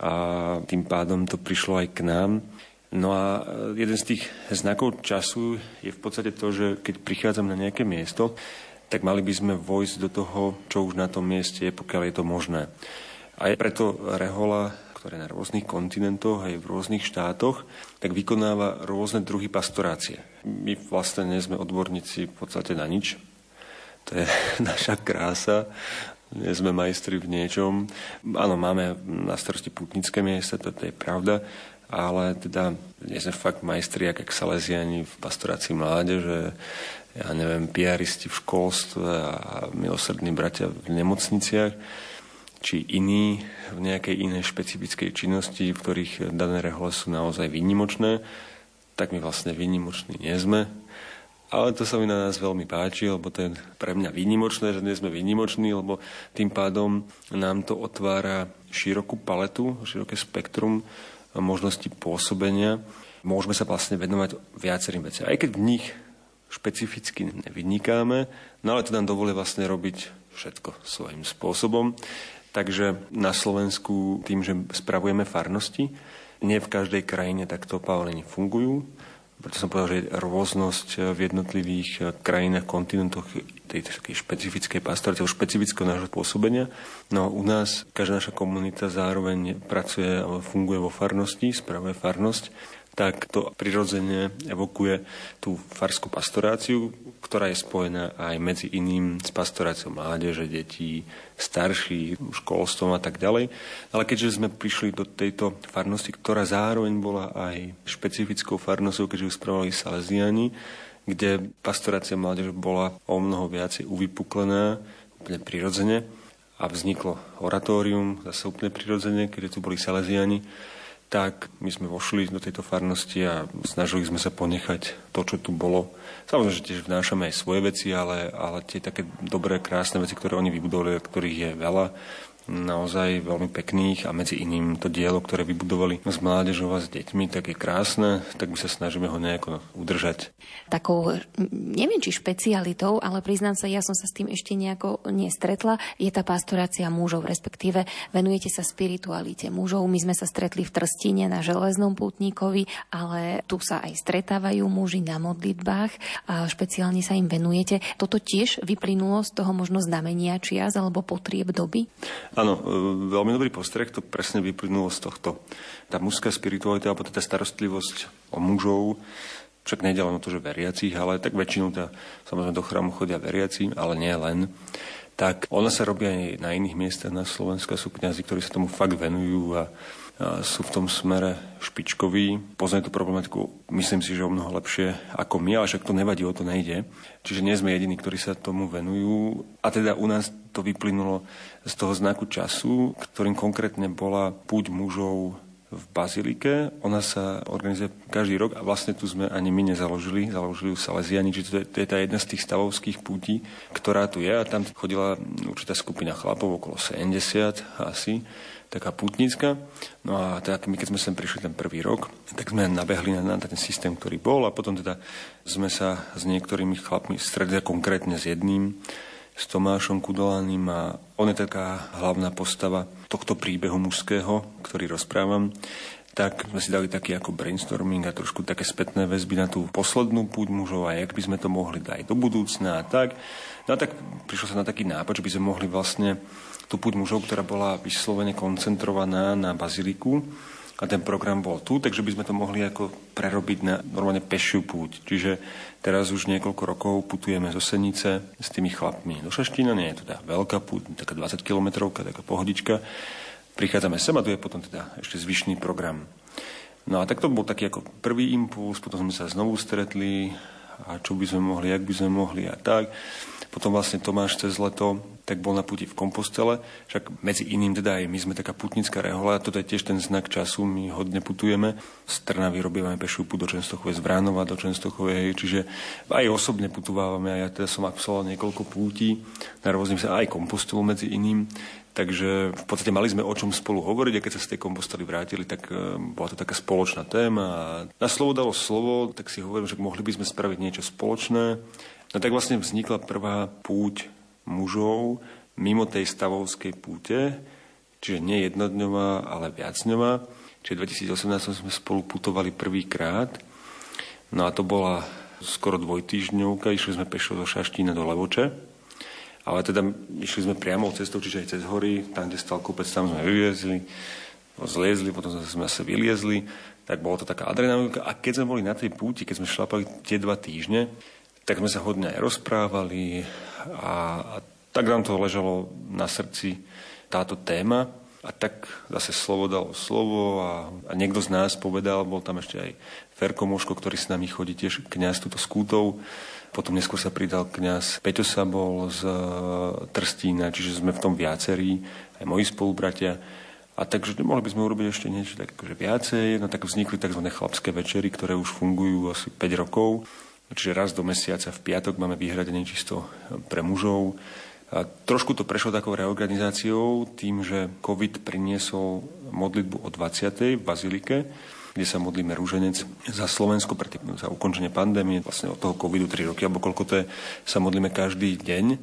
a tým pádom to prišlo aj k nám. No a e, jeden z tých znakov času je v podstate to, že keď prichádzam na nejaké miesto, tak mali by sme vojsť do toho, čo už na tom mieste je, pokiaľ je to možné. A je preto rehola, ktorá je na rôznych kontinentoch aj v rôznych štátoch, tak vykonáva rôzne druhy pastorácie. My vlastne nie sme odborníci v podstate na nič. To je naša krása, nie sme majstri v niečom. Áno, máme na starosti putnické miesta, to, to je pravda, ale teda nie sme fakt majstri, ako Salesiani v pastorácii mládeže, ja neviem, piaristi v školstve a milosrdní bratia v nemocniciach, či iní v nejakej inej špecifickej činnosti, v ktorých dané rehole sú naozaj výnimočné, tak my vlastne výnimoční nie sme. Ale to sa mi na nás veľmi páči, lebo to je pre mňa výnimočné, že nie sme výnimoční, lebo tým pádom nám to otvára širokú paletu, široké spektrum možností pôsobenia. Môžeme sa vlastne venovať viacerým veciam. Aj keď v nich špecificky nevynikáme, no ale to nám dovolí vlastne robiť všetko svojím spôsobom. Takže na Slovensku tým, že spravujeme farnosti, nie v každej krajine takto opálení fungujú. Preto som povedal, že rôznosť v jednotlivých krajinách, kontinentoch tej takej špecifickej pastorácie, špecifického nášho pôsobenia. No u nás každá naša komunita zároveň pracuje alebo funguje vo farnosti, spravuje farnosť tak to prirodzene evokuje tú farskú pastoráciu, ktorá je spojená aj medzi iným s pastoráciou mládeže, detí, starší, školstvom a tak ďalej. Ale keďže sme prišli do tejto farnosti, ktorá zároveň bola aj špecifickou farnosťou, keďže ju spravovali Salesiani, kde pastorácia mládeže bola o mnoho viacej uvypuklená, úplne prirodzene a vzniklo oratórium, zase úplne prirodzene, keďže tu boli Salesiani tak my sme vošli do tejto farnosti a snažili sme sa ponechať to, čo tu bolo. Samozrejme, že tiež vnášame aj svoje veci, ale, ale tie také dobré, krásne veci, ktoré oni vybudovali, ktorých je veľa, naozaj veľmi pekných a medzi iným to dielo, ktoré vybudovali s mládežou a s deťmi, tak je krásne, tak my sa snažíme ho nejako udržať. Takou, neviem či špecialitou, ale priznám sa, ja som sa s tým ešte nejako nestretla, je tá pastorácia mužov, respektíve venujete sa spiritualite mužov. My sme sa stretli v Trstine na železnom pútníkovi, ale tu sa aj stretávajú muži na modlitbách a špeciálne sa im venujete. Toto tiež vyplynulo z toho možno znamenia čias alebo potrieb doby? Áno, e, veľmi dobrý postreh, to presne vyplynulo z tohto. Tá mužská spiritualita, alebo tá starostlivosť o mužov, však nejde len o to, že veriacich, ale tak väčšinou tá, samozrejme do chrámu chodia veriaci, ale nie len. Tak ona sa robí aj na iných miestach na Slovensku. Sú kniazy, ktorí sa tomu fakt venujú a sú v tom smere špičkoví, poznajú tú problematiku, myslím si, že o mnoho lepšie ako my, ale však to nevadí, o to nejde. Čiže nie sme jediní, ktorí sa tomu venujú. A teda u nás to vyplynulo z toho znaku času, ktorým konkrétne bola púť mužov v Bazilike. Ona sa organizuje každý rok a vlastne tu sme ani my nezaložili, založili ju Salesiani, čiže to je, to je tá jedna z tých stavovských pútí, ktorá tu je a tam chodila určitá skupina chlapov, okolo 70 asi taká putnická. No a tak my keď sme sem prišli ten prvý rok, tak sme nabehli na, na ten systém, ktorý bol a potom teda sme sa s niektorými chlapmi stredili konkrétne s jedným, s Tomášom Kudolaným a on je taká hlavná postava tohto príbehu mužského, ktorý rozprávam tak sme si dali taký ako brainstorming a trošku také spätné väzby na tú poslednú púť mužov a jak by sme to mohli dať do budúcna a tak. No a tak prišlo sa na taký nápad, že by sme mohli vlastne tú púť mužov, ktorá bola vyslovene koncentrovaná na baziliku a ten program bol tu, takže by sme to mohli ako prerobiť na normálne pešiu púť. Čiže teraz už niekoľko rokov putujeme zo Senice s tými chlapmi do Šaštína, nie je to teda veľká púť, taká 20 kilometrovka, taká pohodička. Prichádzame sem a tu je potom teda ešte zvyšný program. No a tak to bol taký ako prvý impuls, potom sme sa znovu stretli a čo by sme mohli, jak by sme mohli a tak. Potom vlastne Tomáš cez leto tak bol na puti v Kompostele, však medzi iným teda aj my sme taká putnická rehola, toto je tiež ten znak času, my hodne putujeme. Z Trnavy robíme pešiu put do Čenstochovej, z Vránova do Čenstochovej, čiže aj osobne putuvávame a ja teda som absolvoval niekoľko pútí na rôznym sa aj Kompostelu medzi iným, Takže v podstate mali sme o čom spolu hovoriť a keď sa z tej kompostely vrátili, tak e, bola to taká spoločná téma a na slovo dalo slovo, tak si hovorím, že mohli by sme spraviť niečo spoločné. No tak vlastne vznikla prvá púť mužov mimo tej stavovskej púte, čiže nie jednodňová, ale viacňová. Čiže 2018 sme spolu putovali prvýkrát. No a to bola skoro dvojtýždňovka, išli sme pešo zo Šaštína do Levoče. Ale teda išli sme priamo cestou, čiže aj cez hory, tam, kde stal kopec, tam sme vyliezli, zliezli, potom sme zase vyliezli, tak bolo to taká adrenalina. A keď sme boli na tej púti, keď sme šlapali tie dva týždne, tak sme sa hodne aj rozprávali a, a tak nám to ležalo na srdci táto téma a tak zase slovo dalo slovo a, a niekto z nás povedal, bol tam ešte aj Ferko Moško, ktorý s nami chodí tiež kňaz túto skútov. Potom neskôr sa pridal kňaz Peťo Sabol z e, Trstína, čiže sme v tom viacerí, aj moji spolubratia. A takže mohli by sme urobiť ešte niečo tak akože viacej. No tak vznikli tzv. chlapské večery, ktoré už fungujú asi 5 rokov. Čiže raz do mesiaca v piatok máme vyhradené čisto pre mužov a trošku to prešlo takou reorganizáciou tým, že COVID priniesol modlitbu o 20. v Bazilike, kde sa modlíme rúženec za Slovensko, pre za ukončenie pandémie, vlastne od toho covidu 3 roky, alebo koľko to je, sa modlíme každý deň.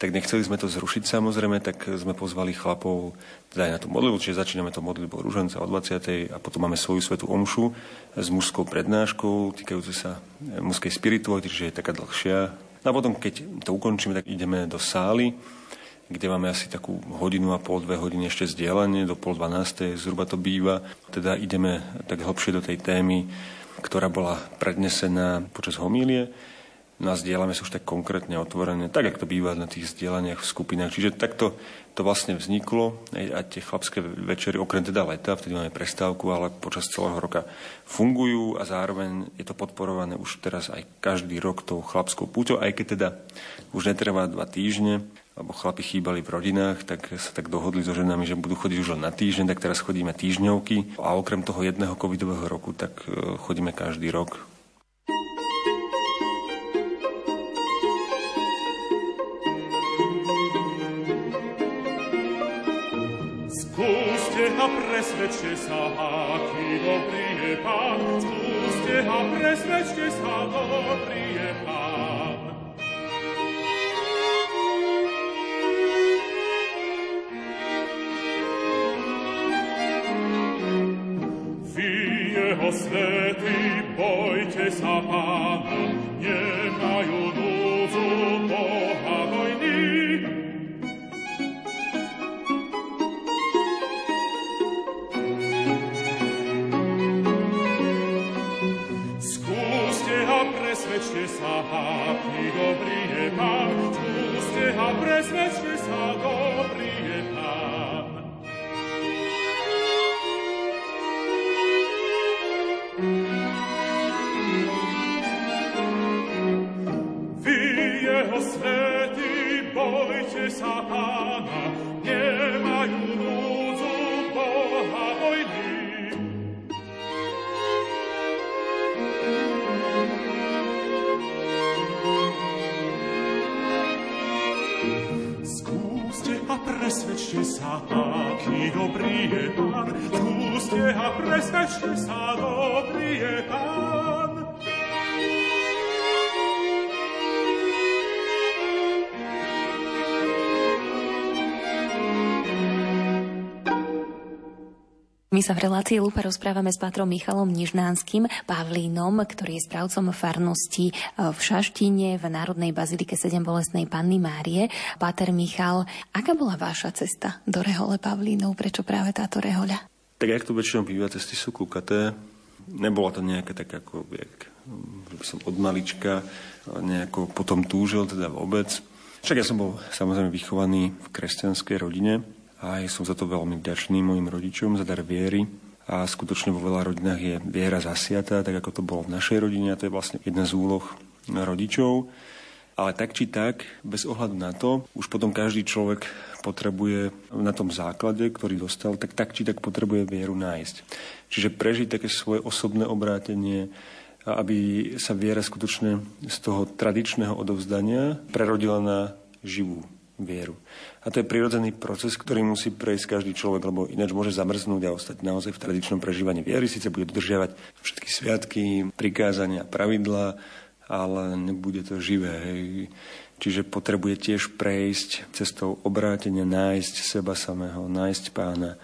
Tak nechceli sme to zrušiť samozrejme, tak sme pozvali chlapov teda aj na tú modlitbu, čiže začíname to modlitbu rúženca o 20. a potom máme svoju svetú omšu s mužskou prednáškou týkajúce sa mužskej spirituality, čiže je taká dlhšia, No a potom, keď to ukončíme, tak ideme do sály, kde máme asi takú hodinu a pol, dve hodiny ešte zdieľanie, do pol dvanástej zhruba to býva. Teda ideme tak hlbšie do tej témy, ktorá bola prednesená počas homílie. No a zdieľame sa už tak konkrétne otvorené, tak ako to býva na tých zdieľaniach v skupinách. Čiže takto to vlastne vzniklo a tie chlapské večery, okrem teda leta, vtedy máme prestávku, ale počas celého roka fungujú a zároveň je to podporované už teraz aj každý rok tou chlapskou púťou, aj keď teda už netrvá dva týždne, lebo chlapi chýbali v rodinách, tak sa tak dohodli so ženami, že budú chodiť už len na týždeň, tak teraz chodíme týždňovky a okrem toho jedného covidového roku, tak e, chodíme každý rok a presvedčte sa, aký dobrý je Pán. Skúste a presvedčte sa, dobrý je Pán. Relácii Lupa rozprávame s pátrom Michalom Nižnánskym, Pavlínom, ktorý je správcom farnosti e, v Šaštine v Národnej bazilike 7 bolestnej Panny Márie. Páter Michal, aká bola vaša cesta do rehole Pavlínov? Prečo práve táto rehoľa? Tak jak to väčšinou býva, cesty sú klukaté. Nebola to nejaké tak ako, jak, by som od malička nejako potom túžil, teda vôbec. Však ja som bol samozrejme vychovaný v kresťanskej rodine, a som za to veľmi vďačný mojim rodičom za dar viery. A skutočne vo veľa rodinách je viera zasiatá, tak ako to bolo v našej rodine. A to je vlastne jedna z úloh rodičov. Ale tak či tak, bez ohľadu na to, už potom každý človek potrebuje na tom základe, ktorý dostal, tak tak či tak potrebuje vieru nájsť. Čiže prežiť také svoje osobné obrátenie, aby sa viera skutočne z toho tradičného odovzdania prerodila na živú vieru. A to je prirodzený proces, ktorý musí prejsť každý človek, lebo ináč môže zamrznúť a ostať naozaj v tradičnom prežívaní viery. Sice bude dodržiavať všetky sviatky, prikázania, pravidlá, ale nebude to živé. Hej. Čiže potrebuje tiež prejsť cestou obrátenia, nájsť seba samého, nájsť pána,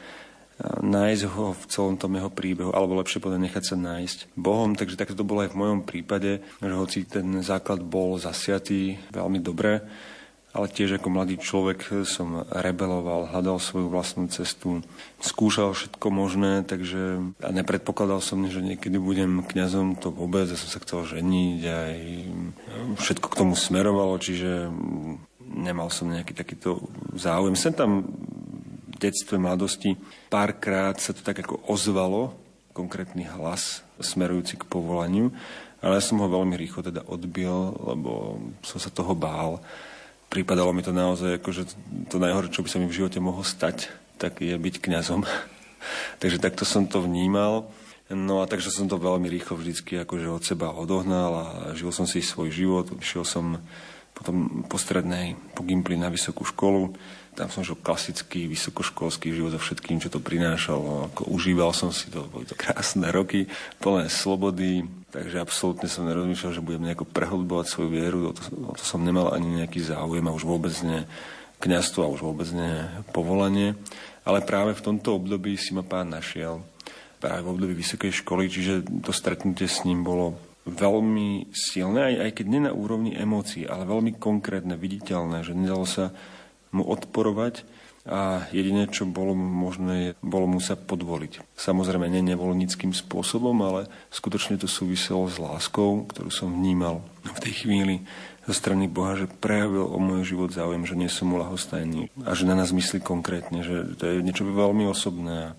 nájsť ho v celom tom jeho príbehu, alebo lepšie povedať nechať sa nájsť Bohom. Takže takto to bolo aj v mojom prípade, že hoci ten základ bol zasiatý veľmi dobre, ale tiež ako mladý človek som rebeloval, hľadal svoju vlastnú cestu, skúšal všetko možné, takže a nepredpokladal som, že niekedy budem kňazom, to vôbec, ja som sa chcel ženiť, aj všetko k tomu smerovalo, čiže nemal som nejaký takýto záujem. Sem tam v detstve, mladosti párkrát sa to tak ako ozvalo, konkrétny hlas smerujúci k povolaniu, ale ja som ho veľmi rýchlo teda odbil, lebo som sa toho bál. Prípadalo mi to naozaj ako, že to najhoršie, čo by sa mi v živote mohlo stať, tak je byť kňazom. Takže takto som to vnímal. No a takže som to veľmi rýchlo vždycky akože od seba odohnal a žil som si svoj život. Šiel som potom po strednej, po Gimply na vysokú školu. Tam som žil klasický vysokoškolský život so všetkým, čo to prinášalo. Ako užíval som si to, boli to krásne roky, plné slobody, takže absolútne som nerozmýšľal, že budem nejako prehlbovať svoju vieru. O to, o to som nemal ani nejaký záujem a už vôbec nie kniazstvo a už vôbec nie povolanie. Ale práve v tomto období si ma pán našiel práve v období vysokej školy, čiže to stretnutie s ním bolo veľmi silné, aj, aj keď nie na úrovni emócií, ale veľmi konkrétne, viditeľné, že nedalo sa mu odporovať a jediné, čo bolo možné, bolo mu sa podvoliť. Samozrejme, nie nevolnickým spôsobom, ale skutočne to súviselo s láskou, ktorú som vnímal v tej chvíli zo strany Boha, že prejavil o môj život záujem, že nie som mu lahostajný a že na nás myslí konkrétne, že to je niečo veľmi osobné.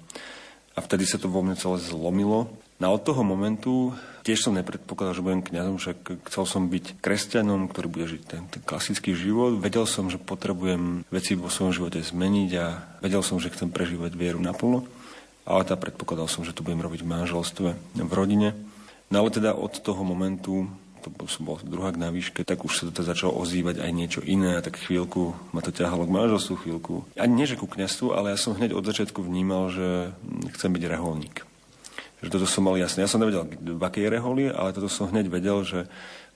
A vtedy sa to vo mne celé zlomilo. No od toho momentu tiež som nepredpokladal, že budem kňazom, však chcel som byť kresťanom, ktorý bude žiť ten, ten klasický život. Vedel som, že potrebujem veci vo svojom živote zmeniť a vedel som, že chcem prežívať vieru naplno. Ale tá predpokladal som, že to budem robiť v manželstve, v rodine. No ale teda od toho momentu to som bol druhák na výške, tak už sa to začalo ozývať aj niečo iné a tak chvíľku ma to ťahalo k manželstvu, chvíľku. Ani nie, že ku kniazstvu, ale ja som hneď od začiatku vnímal, že chcem byť reholník. Že toto som mal jasné. Ja som nevedel, v akej reholi, ale toto som hneď vedel, že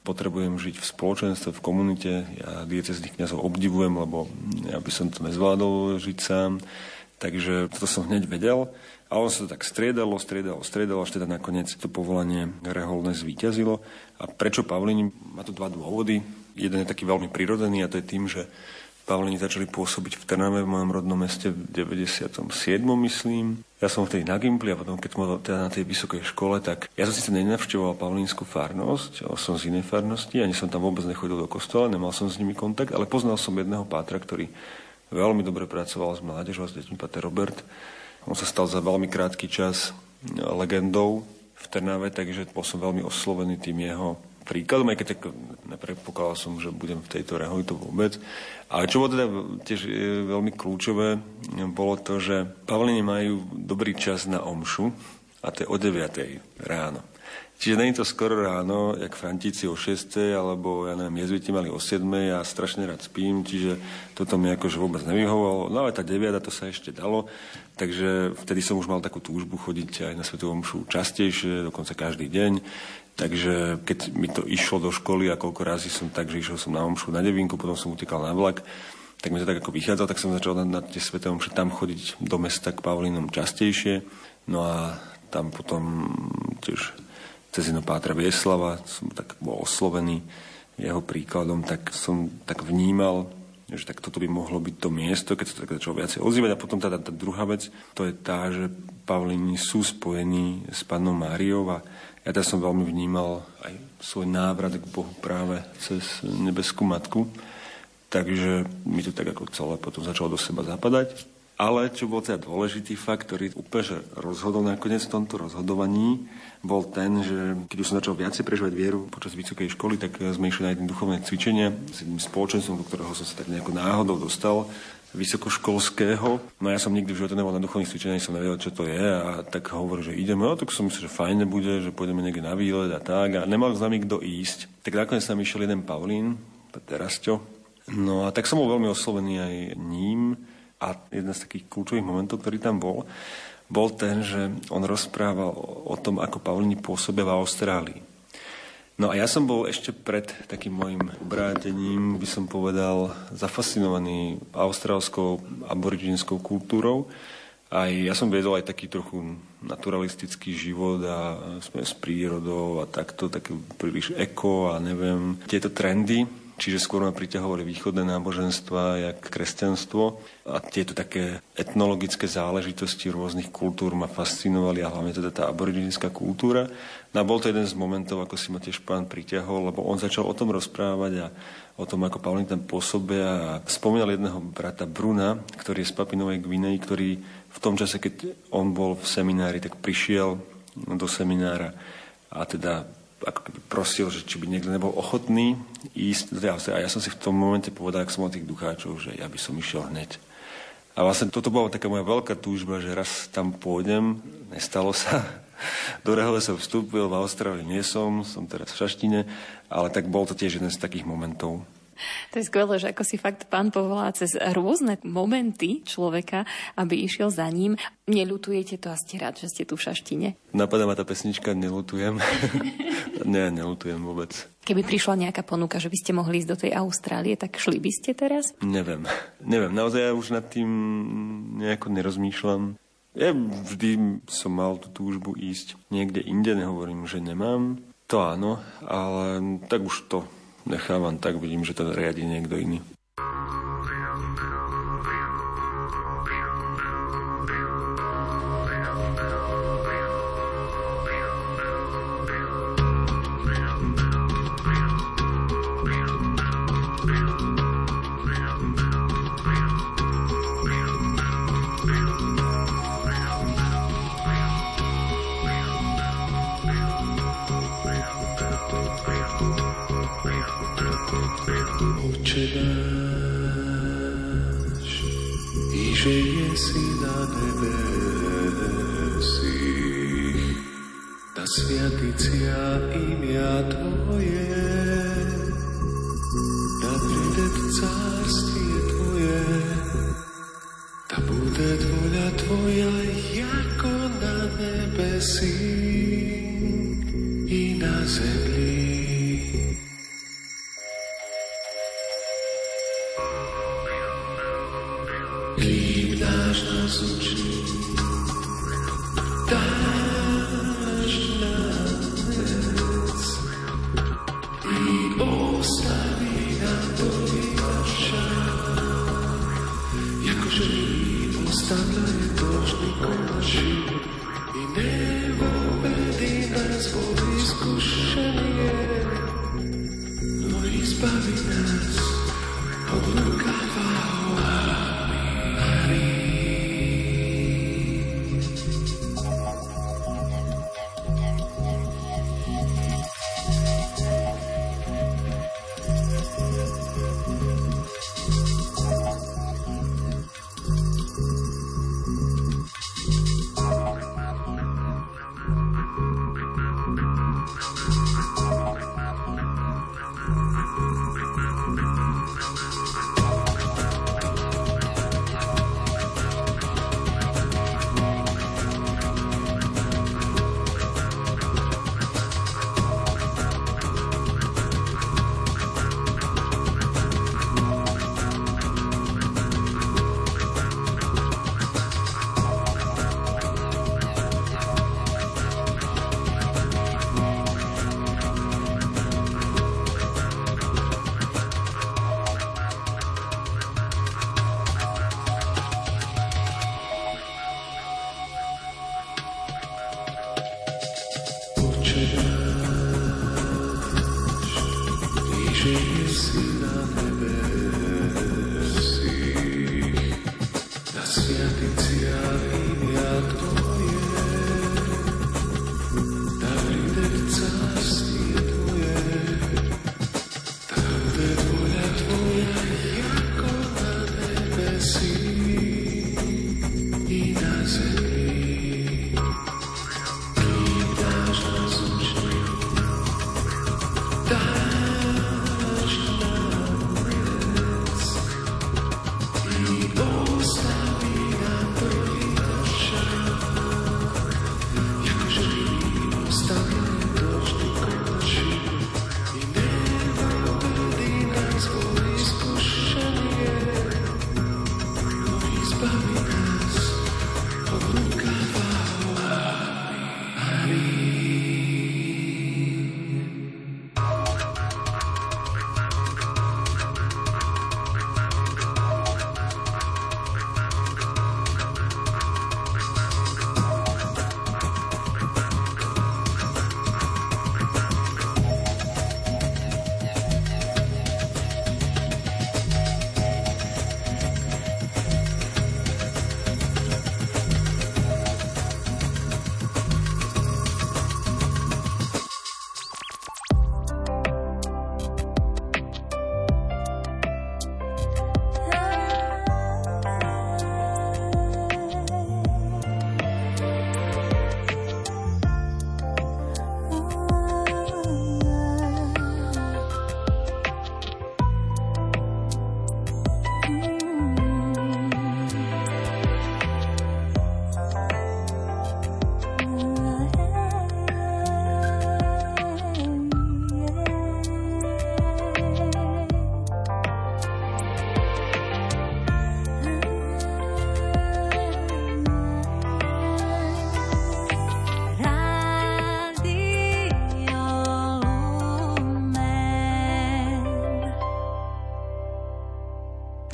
potrebujem žiť v spoločenstve, v komunite. Ja diecezných kniazov obdivujem, lebo ja by som to nezvládol žiť sám. Takže toto som hneď vedel. A on sa to tak striedalo, striedalo, striedalo, až teda nakoniec to povolanie reholné zvíťazilo. A prečo Pavlíni? Má to dva dôvody. Jeden je taký veľmi prirodzený a to je tým, že Pavlíni začali pôsobiť v Trnave, v mojom rodnom meste v 97. myslím. Ja som vtedy na Gimpli a potom, keď som teda na tej vysokej škole, tak ja som síce nenavštevoval Pavlínsku farnosť, som z inej farnosti, ani som tam vôbec nechodil do kostola, nemal som s nimi kontakt, ale poznal som jedného pátra, ktorý veľmi dobre pracoval s mládežou a s deťmi, Pater Robert on sa stal za veľmi krátky čas legendou v Trnave, takže bol som veľmi oslovený tým jeho príkladom, aj keď tak nepredpokladal som, že budem v tejto reholi to vôbec. Ale čo bolo teda tiež veľmi kľúčové, bolo to, že Pavlini majú dobrý čas na omšu a to je o 9 ráno. Čiže není to skoro ráno, jak Frantíci o 6, alebo ja neviem, jezuiti mali o 7, ja strašne rád spím, čiže toto mi akože vôbec nevyhovalo. No ale tá 9 to sa ešte dalo, takže vtedy som už mal takú túžbu chodiť aj na Svetovú mšu častejšie, dokonca každý deň. Takže keď mi to išlo do školy a koľko razy som tak, že išiel som na omšu na devinku, potom som utekal na vlak, tak mi to tak ako vychádzalo, tak som začal na, na tie Svetové omše tam chodiť do mesta k Pavlínom častejšie. No a tam potom tiež cez jedno Pátra Vieslava, som tak bol oslovený jeho príkladom, tak som tak vnímal, že tak toto by mohlo byť to miesto, keď sa to tak začalo viacej ozývať. A potom tá, tá druhá vec, to je tá, že Pavlíni sú spojení s pannou Máriou a ja teda som veľmi vnímal aj svoj návrat k Bohu práve cez nebeskú matku. Takže mi to tak ako celé potom začalo do seba zapadať. Ale čo bol teda dôležitý fakt, ktorý úplne že rozhodol nakoniec v tomto rozhodovaní, bol ten, že keď už som začal viacej prežívať vieru počas vysokej školy, tak sme išli na jedné duchovné cvičenie s jedným spoločenstvom, do ktorého som sa tak nejako náhodou dostal vysokoškolského. No ja som nikdy v živote nebol na duchovných cvičeniach, som nevedel, čo to je a tak hovoril, že ideme, no tak som myslel, že fajne bude, že pôjdeme niekde na výlet a tak a nemal s nami kto ísť. Tak nakoniec tam išiel jeden Pavlín, Terasťo. No a tak som bol veľmi oslovený aj ním a jeden z takých kľúčových momentov, ktorý tam bol, bol ten, že on rozprával o tom, ako Pavlini pôsobia v Austrálii. No a ja som bol ešte pred takým môjim obrátením, by som povedal, zafascinovaný austrálskou aboriginskou kultúrou. Aj ja som viedol aj taký trochu naturalistický život a sme s prírodou a takto, taký príliš eko a neviem, tieto trendy čiže skôr ma priťahovali východné náboženstva, jak kresťanstvo. A tieto také etnologické záležitosti rôznych kultúr ma fascinovali a hlavne teda tá aboriginská kultúra. No a bol to jeden z momentov, ako si ma tiež pán priťahol, lebo on začal o tom rozprávať a o tom, ako Paulín tam pôsobia a spomínal jedného brata Bruna, ktorý je z Papinovej Gvinej, ktorý v tom čase, keď on bol v seminári, tak prišiel do seminára a teda ako keby prosil, že či by niekto nebol ochotný ísť do tej A ja som si v tom momente povedal, ak som od tých ducháčov, že ja by som išiel hneď. A vlastne toto bola taká moja veľká túžba, že raz tam pôjdem, nestalo sa. Do Rehole som vstúpil, v Austrálii nie som, som teraz v Šaštine, ale tak bol to tiež jeden z takých momentov. To je skvelé, že ako si fakt pán povolá cez rôzne momenty človeka, aby išiel za ním. Nelutujete to a ste rád, že ste tu v Šaštine? Napadá ma tá pesnička, nelutujem. Nie, nelutujem vôbec. Keby prišla nejaká ponuka, že by ste mohli ísť do tej Austrálie, tak šli by ste teraz? Neviem. Neviem. Naozaj ja už nad tým nejako nerozmýšľam. Ja vždy som mal tú túžbu ísť niekde inde, nehovorím, že nemám. To áno, ale tak už to nechávam tak, vidím, že to riadi niekto iný.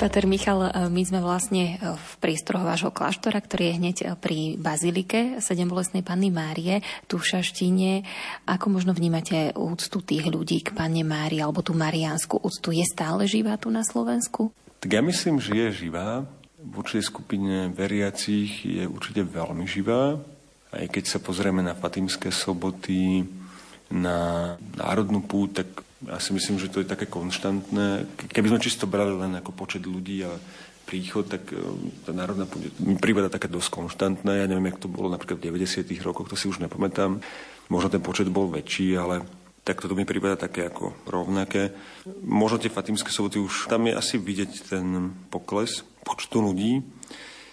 Pater Michal, e, my sme vlastne e, v priestoroch vášho kláštora, ktorý je hneď e, pri Bazilike Sedembolesnej Panny Márie, tu v Šaštine. Ako možno vnímate úctu tých ľudí k Panne Márii, alebo tú mariánsku úctu? Je stále živá tu na Slovensku? Tak ja myslím, že je živá. V určitej skupine veriacich je určite veľmi živá. Aj keď sa pozrieme na Fatimské soboty, na národnú púť, tak ja si myslím, že to je také konštantné. Keby sme čisto brali len ako počet ľudí a príchod, tak e, tá národná púť mi prípada také dosť konštantná. Ja neviem, jak to bolo napríklad v 90. rokoch, to si už nepamätám. Možno ten počet bol väčší, ale tak toto mi prípada také ako rovnaké. Možno tie Fatimské soboty už, tam je asi vidieť ten pokles počtu ľudí.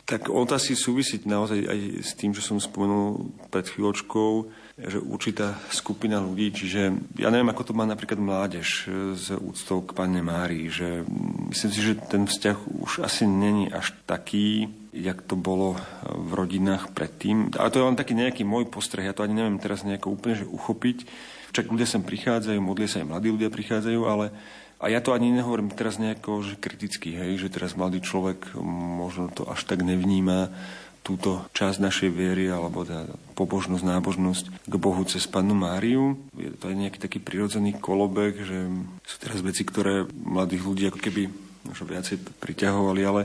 Tak on asi súvisí naozaj aj s tým, čo som spomenul pred chvíľočkou, že určitá skupina ľudí, čiže ja neviem, ako to má napríklad mládež s úctou k Pane Márii, že myslím si, že ten vzťah už asi není až taký, jak to bolo v rodinách predtým. Ale to je len taký nejaký môj postreh, ja to ani neviem teraz nejako úplne že uchopiť. Však ľudia sem prichádzajú, modlia sa aj mladí ľudia prichádzajú, ale a ja to ani nehovorím teraz nejako, že kriticky, hej, že teraz mladý človek možno to až tak nevníma, túto časť našej viery alebo tá pobožnosť, nábožnosť k Bohu cez Pannu Máriu. Je to aj nejaký taký prirodzený kolobek, že sú teraz veci, ktoré mladých ľudí ako keby možno viacej priťahovali, ale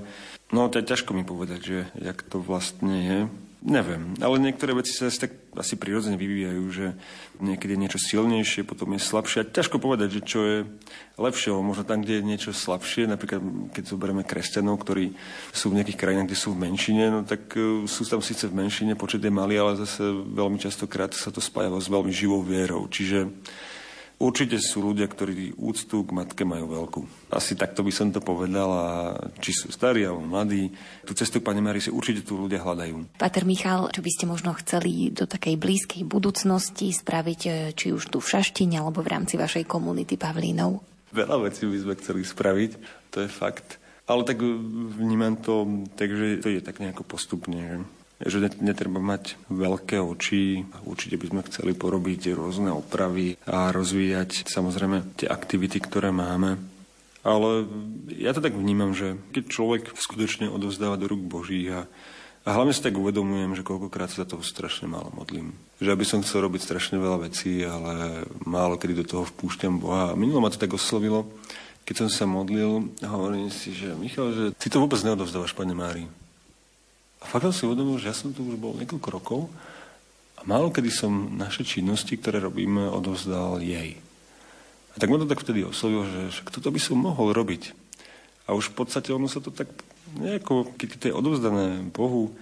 no to je ťažko mi povedať, že jak to vlastne je. Neviem, ale niektoré veci sa asi tak asi prirodzene vyvíjajú, že niekedy je niečo silnejšie, potom je slabšie. A ťažko povedať, že čo je lepšie, možno tam, kde je niečo slabšie, napríklad keď zoberieme kresťanov, ktorí sú v nejakých krajinách, kde sú v menšine, no tak e, sú tam síce v menšine, počet je malý, ale zase veľmi častokrát sa to spája s veľmi živou vierou. Čiže Určite sú ľudia, ktorí úctu k matke majú veľkú. Asi takto by som to povedal a či sú starí alebo mladí, tú cestu k Pane Mari si určite tu ľudia hľadajú. Pater Michal, čo by ste možno chceli do takej blízkej budúcnosti spraviť, e, či už tu v Šaštine alebo v rámci vašej komunity Pavlínov? Veľa vecí by sme chceli spraviť, to je fakt. Ale tak vnímam to, takže to je tak nejako postupne. Že? Že netreba mať veľké oči. Určite by sme chceli porobiť rôzne opravy a rozvíjať samozrejme tie aktivity, ktoré máme. Ale ja to tak vnímam, že keď človek skutočne odovzdáva do rúk Božích a, a hlavne si tak uvedomujem, že koľkokrát sa toho strašne málo modlím. Že aby som chcel robiť strašne veľa vecí, ale málo kedy do toho vpúšťam Boha. A minulo ma to tak oslovilo, keď som sa modlil, hovorím si, že Michal, že ty to vôbec neodovzdávaš, Pane Mári. A fakt som si uvedomil, že ja som tu už bol niekoľko rokov a málo kedy som naše činnosti, ktoré robíme, odovzdal jej. A tak ma to tak vtedy oslovilo, že však toto by som mohol robiť. A už v podstate ono sa to tak nejako, keď to je odovzdané Bohu,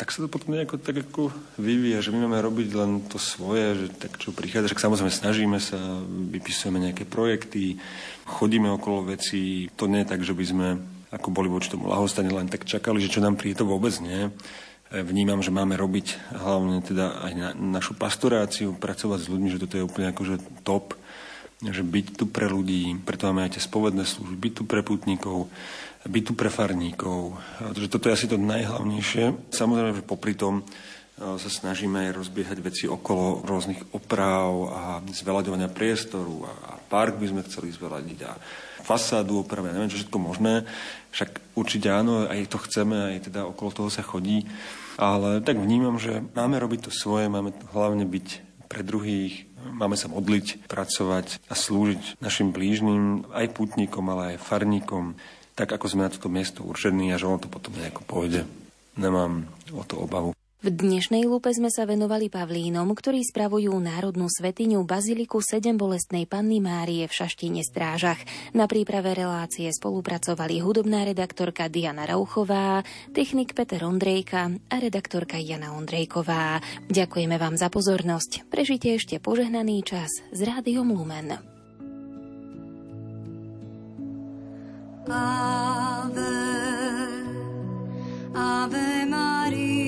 tak sa to potom nejako tak ako vyvíja, že my máme robiť len to svoje, že tak čo prichádza, že samozrejme snažíme sa, vypisujeme nejaké projekty, chodíme okolo vecí, to nie je tak, že by sme ako boli voči tomu lahostane, len tak čakali, že čo nám príde, to vôbec nie. E, vnímam, že máme robiť hlavne teda aj na našu pastoráciu, pracovať s ľuďmi, že toto je úplne akože top, že byť tu pre ľudí, preto máme aj tie spovedné služby, byť tu pre putníkov, byť tu pre farníkov. Že toto je asi to najhlavnejšie. Samozrejme, že popri tom e, sa snažíme aj rozbiehať veci okolo rôznych oprav a zveľaďovania priestoru a park by sme chceli zveľadiť a fasádu opravia, neviem, čo všetko možné. Však určite áno, aj to chceme, aj teda okolo toho sa chodí. Ale tak vnímam, že máme robiť to svoje, máme hlavne byť pre druhých, máme sa modliť, pracovať a slúžiť našim blížnym, aj putníkom, ale aj farníkom, tak ako sme na toto miesto určení a že on to potom nejako pôjde. Nemám o to obavu. V dnešnej lupe sme sa venovali pavlínom, ktorí spravujú národnú svetiňu Baziliku 7 bolestnej panny Márie v Šaštine Strážach. Na príprave relácie spolupracovali hudobná redaktorka Diana Rauchová, technik Peter Ondrejka a redaktorka Jana Ondrejková. Ďakujeme vám za pozornosť. Prežite ešte požehnaný čas s Rádiom Lumen. Ave, Ave Maria.